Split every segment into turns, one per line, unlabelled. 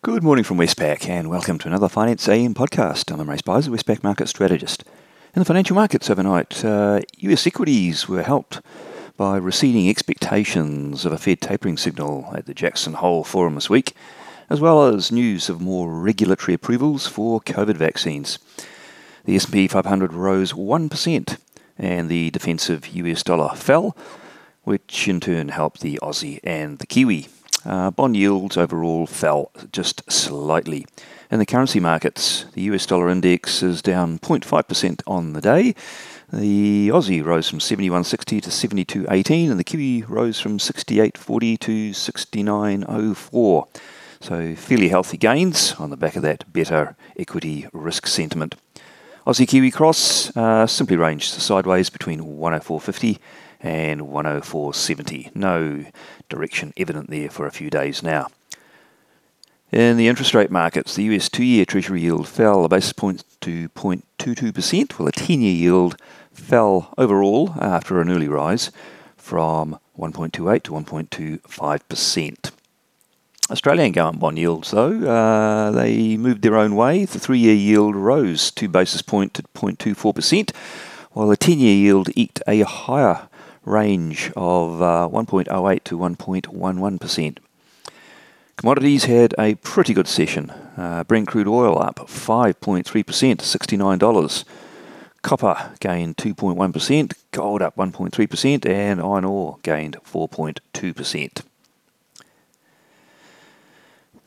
Good morning from Westpac and welcome to another Finance AM podcast. I'm Imre Speizer, Westpac market strategist. In the financial markets overnight, uh, US equities were helped by receding expectations of a Fed tapering signal at the Jackson Hole Forum this week, as well as news of more regulatory approvals for COVID vaccines. The S&P 500 rose 1% and the defensive US dollar fell, which in turn helped the Aussie and the Kiwi. Uh, bond yields overall fell just slightly. In the currency markets, the US dollar index is down 0.5% on the day. The Aussie rose from 71.60 to 72.18, and the Kiwi rose from 68.40 to 69.04. So, fairly healthy gains on the back of that better equity risk sentiment. Aussie Kiwi Cross uh, simply ranged sideways between 104.50 and 104.70. No direction evident there for a few days now. In the interest rate markets, the US two year Treasury yield fell a basis point to 0.22%, while the 10 year yield fell overall after an early rise from 1.28 to 1.25%. Australian government bond yields, though, uh, they moved their own way. The three year yield rose two basis point to 0.24%, while the 10 year yield eked a higher range of uh, 1.08 to 1.11%. Commodities had a pretty good session. Uh, Brent crude oil up 5.3% to $69. Copper gained 2.1%, gold up 1.3%, and iron ore gained 4.2%.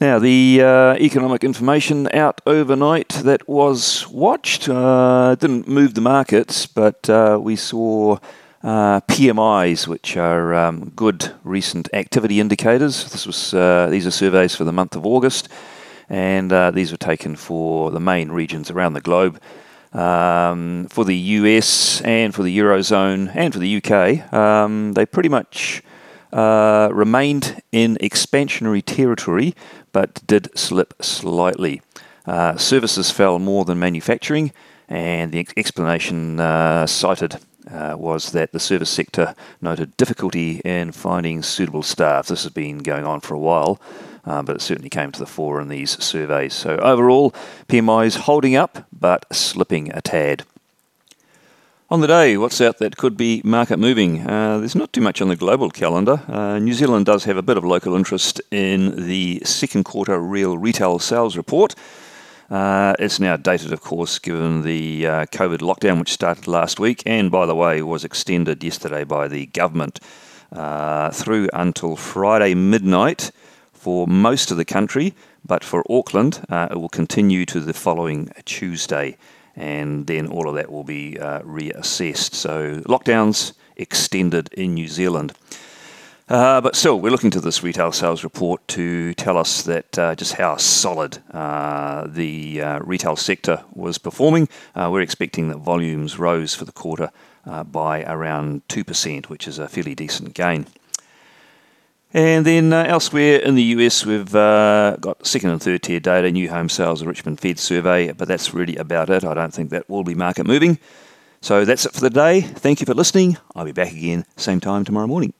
Now, the uh, economic information out overnight that was watched uh, didn't move the markets, but uh, we saw uh, PMIs, which are um, good recent activity indicators. This was uh, these are surveys for the month of August, and uh, these were taken for the main regions around the globe. Um, for the US and for the Eurozone and for the UK, um, they pretty much uh, remained in expansionary territory but did slip slightly. Uh, services fell more than manufacturing, and the ex- explanation cited uh, was that the service sector noted difficulty in finding suitable staff. This has been going on for a while, uh, but it certainly came to the fore in these surveys. So overall, PMI is holding up, but slipping a tad. On the day, what's out that could be market moving? Uh, there's not too much on the global calendar. Uh, New Zealand does have a bit of local interest in the second quarter real retail sales report. Uh, it's now dated, of course, given the uh, COVID lockdown which started last week and, by the way, was extended yesterday by the government uh, through until Friday midnight for most of the country, but for Auckland, uh, it will continue to the following Tuesday and then all of that will be uh, reassessed. So lockdowns extended in New Zealand. Uh, but still, we're looking to this retail sales report to tell us that uh, just how solid uh, the uh, retail sector was performing. Uh, we're expecting that volumes rose for the quarter uh, by around 2%, which is a fairly decent gain. And then elsewhere in the US, we've got second and third tier data, new home sales, the Richmond Fed survey, but that's really about it. I don't think that will be market moving. So that's it for the day. Thank you for listening. I'll be back again same time tomorrow morning.